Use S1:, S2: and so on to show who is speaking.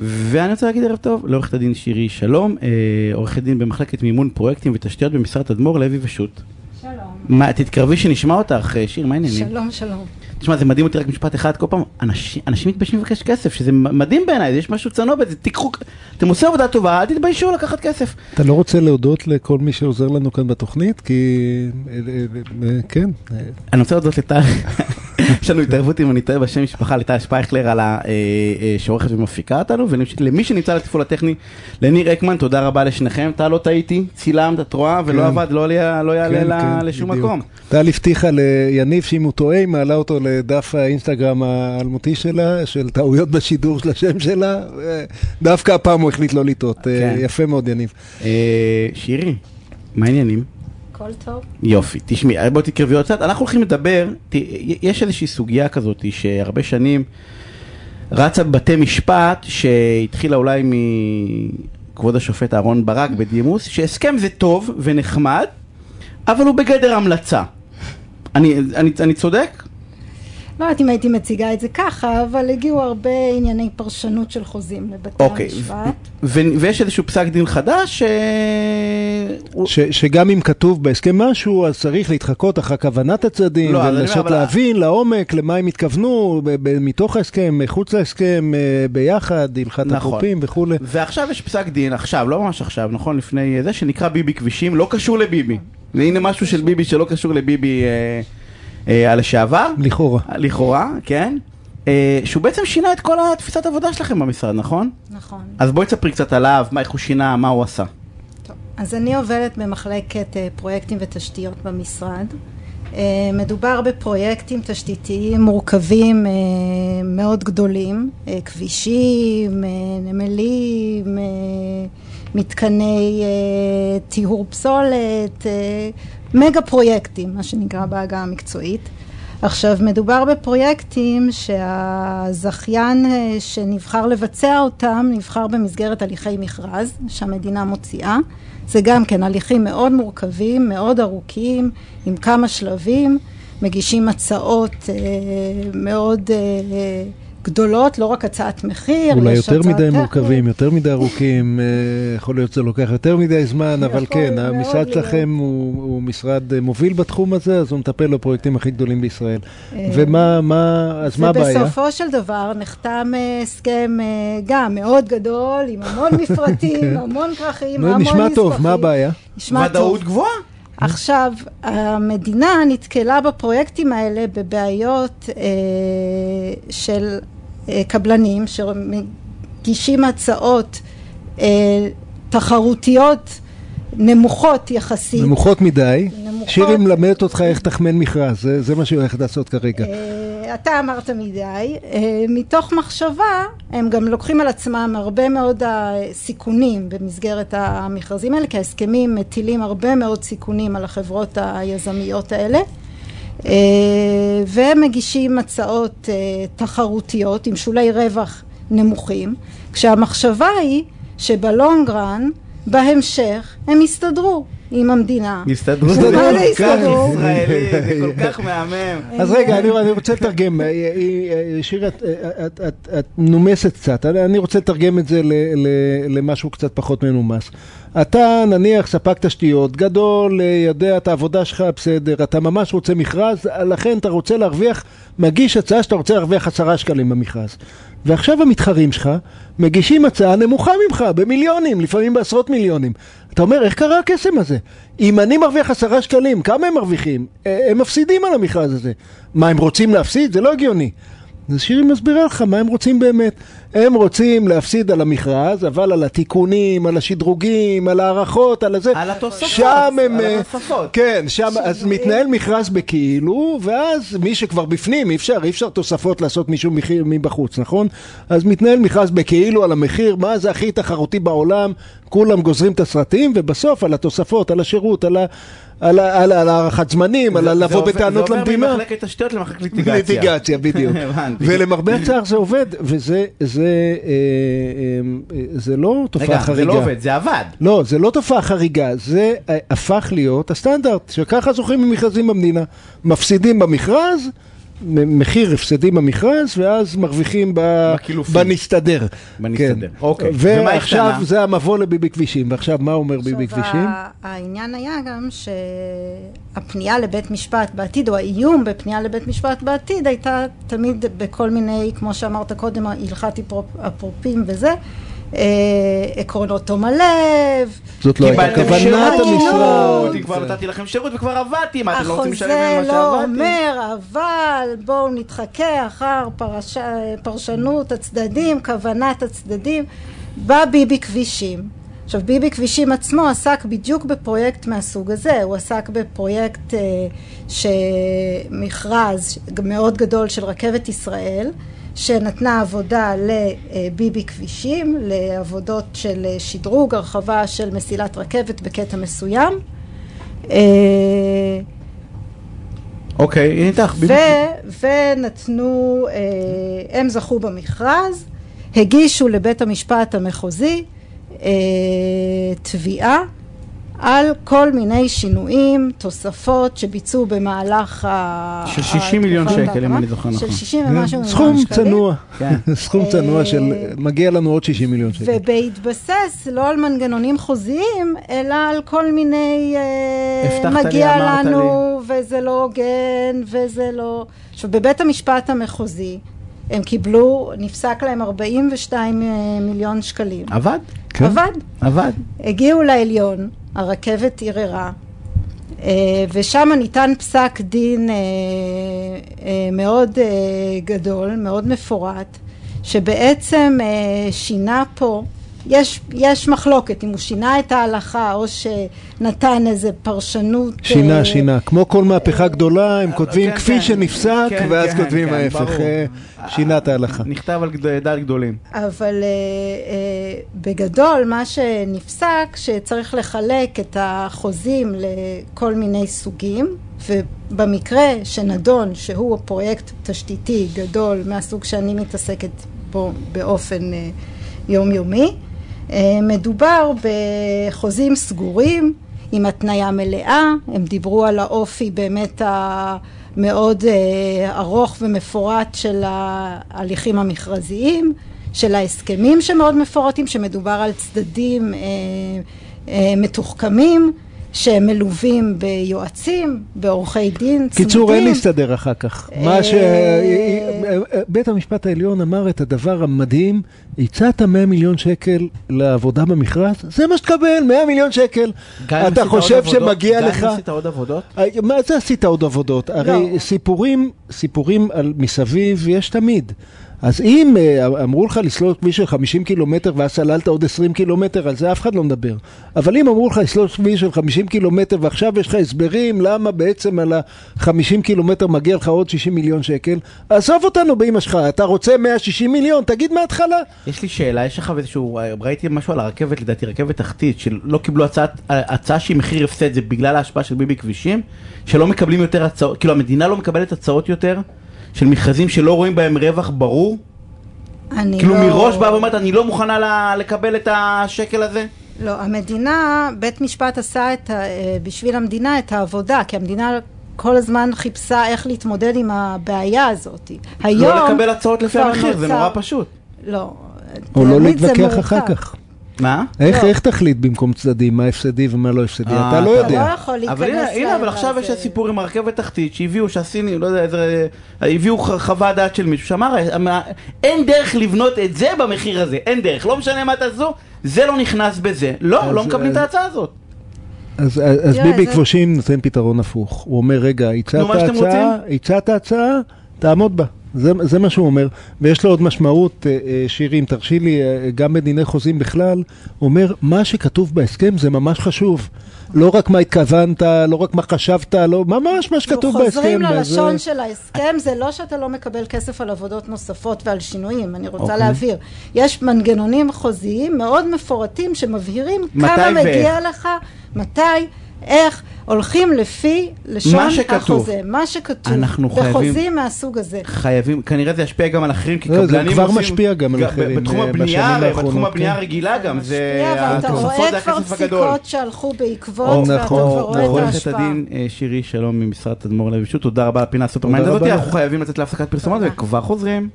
S1: ואני רוצה להגיד ערב טוב לעורכת הדין שירי שלום, אה, עורכת דין במחלקת מימון פרויקטים ותשתיות במשרד תדמור לוי ושות'.
S2: שלום.
S1: מה, תתקרבי שנשמע אותך, אה, שיר, מה העניינים?
S2: שלום, שלום.
S1: תשמע, זה מדהים אותי רק משפט אחד, כל פעם, אנשים, אנשים מתביישים לבקש כסף, שזה מדהים בעיניי, יש משהו צנוע בזה, תיקחו, אתם עושים עבודה טובה, אל תתביישו לקחת כסף.
S3: אתה לא רוצה להודות לכל מי שעוזר לנו כאן בתוכנית? כי... אה, כן.
S1: אני רוצה להודות לטל, יש לנו התערבות אם אני טועה בשם משפחה, לטל שפייכלר, על ה... שעורכת ומפיקה אותנו, ולמי שנמצא לתפעול הטכני, לניר אקמן, תודה רבה לשניכם, טל לא טעיתי, צילמת, את רואה, ולא
S3: כן.
S1: עבד, לא לא יעלה
S3: כן, כן,
S1: לשום. מקום.
S3: טל הבטיחה ליניב שאם הוא טועה, היא מעלה אותו לדף האינסטגרם האלמותי שלה, של טעויות בשידור של השם שלה. אה, דווקא הפעם הוא החליט לא לטעות. אה. יפה מאוד, יניב.
S1: אה, שירי, מה העניינים?
S2: הכל טוב.
S1: יופי, תשמעי, בואי תקרבי עוד קצת, אנחנו הולכים לדבר, ת- יש איזושהי סוגיה כזאת שהרבה שנים רצה בבתי משפט, שהתחילה אולי מכבוד השופט אהרן ברק בדימוס, שהסכם זה טוב ונחמד, אבל הוא בגדר המלצה. אני, אני, אני צודק?
S2: לא יודעת אם הייתי מציגה את זה ככה, אבל הגיעו הרבה ענייני פרשנות של חוזים לבתי
S1: אוקיי.
S2: המשפט.
S1: ו- ויש איזשהו פסק דין חדש ש... הוא-
S3: ש, שגם אם כתוב בהסכם משהו, אז צריך להתחקות אחר כוונת הצדדים,
S1: לא,
S3: ולנסות
S1: אבל-
S3: להבין לעומק למה הם התכוונו, ב, ב, מתוך ההסכם, מחוץ להסכם, אה, ביחד, הלכת
S1: נכון.
S3: החופים וכולי.
S1: ועכשיו יש פסק דין, עכשיו, לא ממש עכשיו, נכון לפני זה, שנקרא ביבי כבישים, לא קשור לביבי. והנה משהו של ביבי שלא קשור לביבי אה, אה, הלשעבר,
S3: לכאורה.
S1: לכאורה, כן. אה, שהוא בעצם שינה את כל התפיסת עבודה שלכם במשרד, נכון?
S2: נכון.
S1: אז בואי תספרי קצת עליו, מה, איך הוא שינה, מה הוא עשה.
S2: טוב. אז אני עובדת במחלקת אה, פרויקטים ותשתיות במשרד. אה, מדובר בפרויקטים תשתיתיים מורכבים אה, מאוד גדולים, אה, כבישים, אה, נמלים, אה, מתקני אה, טיהור פסולת, אה, מגה פרויקטים, מה שנקרא בעגה המקצועית. עכשיו, מדובר בפרויקטים שהזכיין אה, שנבחר לבצע אותם, נבחר במסגרת הליכי מכרז שהמדינה מוציאה. זה גם כן הליכים מאוד מורכבים, מאוד ארוכים, עם כמה שלבים, מגישים הצעות אה, מאוד אה, גדולות, לא רק הצעת מחיר,
S3: אולי יותר מדי
S2: טכנית.
S3: מורכבים, יותר מדי ארוכים, אה, יכול להיות שזה לוקח יותר מדי זמן, אבל
S2: יכול
S3: כן, המשרד. שלכם הוא הוא משרד אה, מוביל בתחום הזה, אז הוא מטפל בפרויקטים הכי גדולים בישראל.
S2: אה,
S3: ומה, מה, אז מה הבעיה?
S2: ובסופו של דבר נחתם אה, הסכם אה, גם מאוד גדול, עם המון מפרטים, המון כרכים,
S3: כן.
S2: המון
S3: נשמע טוב,
S2: נספחים.
S3: מה הבעיה?
S2: נשמע טוב.
S1: ודאות גבוהה.
S2: עכשיו, המדינה נתקלה בפרויקטים האלה בבעיות אה, של אה, קבלנים שמגישים הצעות אה, תחרותיות נמוכות יחסית.
S3: נמוכות מדי.
S2: נמוכות.
S3: שירי מלמדת אותך איך תחמן מכרז, זה- זה מה שהיא הולכת לעשות כרגע.
S2: אה, אתה אמרת מדי, אה, מתוך מחשבה הם גם לוקחים על עצמם הרבה מאוד הסיכונים במסגרת המכרזים האלה, כי ההסכמים מטילים הרבה מאוד סיכונים על החברות היזמיות האלה. אה, והם מגישים הצעות אה, תחרותיות עם שולי רווח נמוכים, כשהמחשבה היא שבלונגרן, בהמשך, הם יסתדרו עם המדינה.
S1: הסתדרו.
S3: הסתדרו,
S1: זה כל כך
S2: הסתדרו.
S1: ישראלי, זה כל כך מהמם.
S3: אז רגע, אני, אני רוצה לתרגם, אה, אה, אה, שירי, את, את, את, את נומסת קצת, אני רוצה לתרגם את זה ל, ל, למשהו קצת פחות מנומס. אתה נניח ספק תשתיות, גדול, יודע את העבודה שלך, בסדר, אתה ממש רוצה מכרז, לכן אתה רוצה להרוויח, מגיש הצעה שאתה רוצה להרוויח עשרה שקלים במכרז. ועכשיו המתחרים שלך מגישים הצעה נמוכה ממך, במיליונים, לפעמים בעשרות מיליונים. אתה אומר, איך קרה הקסם הזה? אם אני מרוויח עשרה שקלים, כמה הם מרוויחים? אה, הם מפסידים על המכרז הזה. מה, הם רוצים להפסיד? זה לא הגיוני. אז שירי מסבירה לך מה הם רוצים באמת. הם רוצים להפסיד על המכרז, אבל על התיקונים, על השדרוגים, על ההערכות, על הזה.
S1: על התוספות,
S3: שם הם...
S1: על
S3: אה,
S1: התוספות.
S3: כן, שם, אז מתנהל מכרז בכאילו, ואז מי שכבר בפנים, אי אפשר, אי אפשר תוספות לעשות מישהו מחיר מבחוץ, נכון? אז מתנהל מכרז בכאילו על המחיר, מה זה הכי תחרותי בעולם, כולם גוזרים את הסרטים, ובסוף על התוספות, על השירות, על ה... על הארכת זמנים, על
S1: זה-
S3: לבוא
S1: זה
S3: בטענות למדינה.
S1: זה עובר ממחלקת תשתיות למחלקת ליטיגציה.
S3: ליטיגציה, בדיוק. ולמרבה הצער זה עובד, וזה זה, אה, אה, אה, זה לא תופעה
S1: רגע,
S3: חריגה.
S1: זה לא עובד, זה עבד.
S3: לא, זה לא תופעה חריגה, זה הפך להיות הסטנדרט, שככה זוכים במכרזים במדינה. מפסידים במכרז, מחיר הפסדים במכרז, ואז מרוויחים ב-. בנסתדר.
S1: בנסתדר.
S3: כן.
S1: אוקיי. ומה
S3: ועכשיו? זה המבוא לביבי כבישים, ועכשיו מה אומר ביבי כבישים?
S2: ה- העניין היה גם שהפנייה לבית משפט בעתיד, או האיום בפנייה לבית משפט בעתיד, הייתה תמיד בכל מיני, כמו שאמרת קודם, הלכת אפרופ- אפרופים וזה, עקרונות תום הלב.
S3: זאת לא הייתה כוונת המשרד.
S1: כבר נתתי לכם שירות וכבר עבדתי, מה אתם לא רוצים לשלם
S2: החוזה
S1: לי מה
S2: לא
S1: שעבדתי?
S2: אומר, אבל בואו נתחכה אחר פרש... פרשנות הצדדים, כוונת הצדדים. בא ביבי כבישים. עכשיו, ביבי כבישים עצמו עסק בדיוק בפרויקט מהסוג הזה. הוא עסק בפרויקט אה, שמכרז מאוד גדול של רכבת ישראל, שנתנה עבודה לביבי כבישים, לעבודות של שדרוג, הרחבה של מסילת רכבת בקטע מסוים. אה,
S1: אוקיי, הנה איתך.
S2: ונתנו, אה, הם זכו במכרז, הגישו לבית המשפט המחוזי אה, תביעה על כל מיני שינויים, תוספות שביצעו במהלך ה...
S1: של 60 מיליון שקל, אם. אני זוכר נכון.
S2: של 60 ומשהו מיליון
S3: סכום
S2: שקלים.
S3: צנוע,
S1: כן.
S3: סכום צנוע של מגיע לנו עוד 60 מיליון שקל.
S2: ובהתבסס לא על מנגנונים חוזיים, אלא על כל מיני אה,
S1: הבטחת לי,
S2: מגיע לנו, וזה לא הוגן, וזה לא... עכשיו, בבית המשפט המחוזי, הם קיבלו, נפסק להם 42 אה, מיליון שקלים.
S1: עבד?
S3: כן.
S2: עבד.
S1: עבד.
S2: הגיעו לעליון, הרכבת ערערה, אה, ושם ניתן פסק דין אה, אה, מאוד גדול, מאוד מפורט, שבעצם שינה פה, יש, יש מחלוקת אם הוא שינה את ההלכה או שנתן איזה פרשנות.
S3: שינה,
S2: אה,
S3: שינה. כמו כל מהפכה גדולה, הם כותבים
S1: כן,
S3: כפי
S1: כן.
S3: שנפסק,
S1: כן,
S3: ואז
S1: כן,
S3: כותבים
S1: כן,
S3: ההפך.
S1: ברור.
S3: אה, שינה את ההלכה.
S1: נכתב על גד- דעת גדולים.
S2: אבל אה, אה, בגדול מה שנפסק שצריך לחלק את החוזים לכל מיני סוגים ובמקרה שנדון שהוא פרויקט תשתיתי גדול מהסוג שאני מתעסקת בו באופן אה, יומיומי אה, מדובר בחוזים סגורים עם התניה מלאה, הם דיברו על האופי באמת המאוד אה, ארוך ומפורט של ההליכים המכרזיים, של ההסכמים שמאוד מפורטים, שמדובר על צדדים אה, אה, מתוחכמים, שהם מלווים ביועצים, בעורכי דין צמודים.
S3: קיצור, אין להסתדר אחר כך. מה ש...
S2: אה,
S3: בית המשפט העליון אמר את הדבר המדהים, הצעת 100 מיליון שקל לעבודה במכרז, זה מה שתקבל, 100 מיליון שקל.
S1: גם
S3: אתה חושב שמגיע
S1: גם
S3: לך...
S1: אם עשית עוד עבודות?
S3: אה, מה זה עשית עוד עבודות? הרי סיפורים, סיפורים על מסביב יש תמיד. אז אם אה, אמרו לך לסלול כביש של 50 קילומטר ואז סללת עוד 20 קילומטר, על זה אף אחד לא מדבר. אבל אם אמרו לך לסלול כביש של 50 קילומטר ועכשיו יש לך הסברים למה בעצם על ה-50 קילומטר מגיע לך עוד 60 מיליון שקל, עזוב אותנו באמא שלך, אתה רוצה 160 מיליון, תגיד מההתחלה.
S1: יש לי שאלה, יש לך איזשהו, ראיתי משהו על הרכבת, לדעתי רכבת תחתית, שלא קיבלו הצעת, הצעה שהיא מחיר הפסד, זה בגלל ההשפעה של ביבי כבישים, שלא מקבלים יותר הצעות, כאילו המדינה לא מקבלת הצעות יותר, של מכרזים שלא רואים בהם רווח ברור,
S2: אני
S1: כאילו
S2: לא-
S1: מראש באה ואומרת, אני לא מוכנה לקבל את השקל הזה?
S2: לא, המדינה, בית משפט עשה את, אה, בשביל המדינה את העבודה, כי המדינה כל הזמן חיפשה איך להתמודד עם הבעיה הזאת. היום...
S1: לא לקבל הצעות לפי המחיר, זה נורא פשוט.
S2: לא.
S3: או לא להתווכח אחר. כך.
S1: מה?
S3: איך,
S2: לא.
S3: איך תחליט במקום צדדים מה הפסדי ומה לא הפסדי?
S1: אה,
S3: אתה לא
S1: אתה
S2: אתה
S3: יודע.
S2: לא יכול להיכנס
S1: אבל הנה, אבל. עכשיו יש סיפור עם הרכבת תחתית שהביאו, שהסינים, לא יודע איזה, הביאו חוות דעת של מישהו שאמר, "המ- אין דרך לבנות את זה במחיר הזה, אין דרך, לא משנה מה תעשו, זה לא נכנס בזה, לא,
S3: אז-
S1: לא מקבלים את
S3: אז-
S1: ההצעה הזאת.
S3: אז, אז
S2: תראה,
S3: ביבי
S2: זה-
S3: כבושים נותן פתרון הפוך. הוא אומר, רגע, הצעת הצעה, הצעת הצעה, תעמוד בה. זה, זה מה שהוא אומר. ויש לו עוד משמעות, אה, אה, שירי, אם תרשי לי, אה, גם בדיני חוזים בכלל, הוא אומר, מה שכתוב בהסכם זה ממש חשוב. לא רק מה התכוונת, לא רק מה חשבת, לא, ממש מה שכתוב
S2: אנחנו חוזרים
S3: בהסכם. אז,
S2: ללשון
S3: אה,
S2: של ההסכם, זה לא שאתה לא מקבל כסף על עבודות נוספות ועל שינויים, אני רוצה
S1: אוקיי.
S2: להבהיר. יש מנגנונים חוזיים מאוד מפורטים שמבהירים כמה
S1: ואיך.
S2: מגיע לך, מתי, איך הולכים לפי לשון
S1: מה שכתוב.
S2: החוזה, מה שכתוב,
S1: אנחנו חייבים-
S2: בחוזים מהסוג הזה.
S1: חייבים, כנראה זה ישפיע גם על אחרים, כי
S3: לא, זה
S1: קבלנים
S3: כבר
S1: עושים...
S3: משפיע גם על אחרים,
S1: בתחום
S3: אה,
S1: הבנייה, בתחום הבנייה
S3: כן.
S1: הרגילה גם, זה...
S2: משפיע, ואתה רואה
S1: זה
S2: כבר. פסיקות שהלכו בעקבות,
S3: או,
S2: ואתה
S3: נכון,
S2: כבר רואה את
S3: נכון.
S1: עורכת
S2: ההשפעה.
S1: הדין אה, שירי שלום ממשרד תדמור לוי תודה רבה על הפינה הסופרמנט הזאת, אנחנו. חייבים לצאת להפסקת פרסומות. וכבר חוזרים.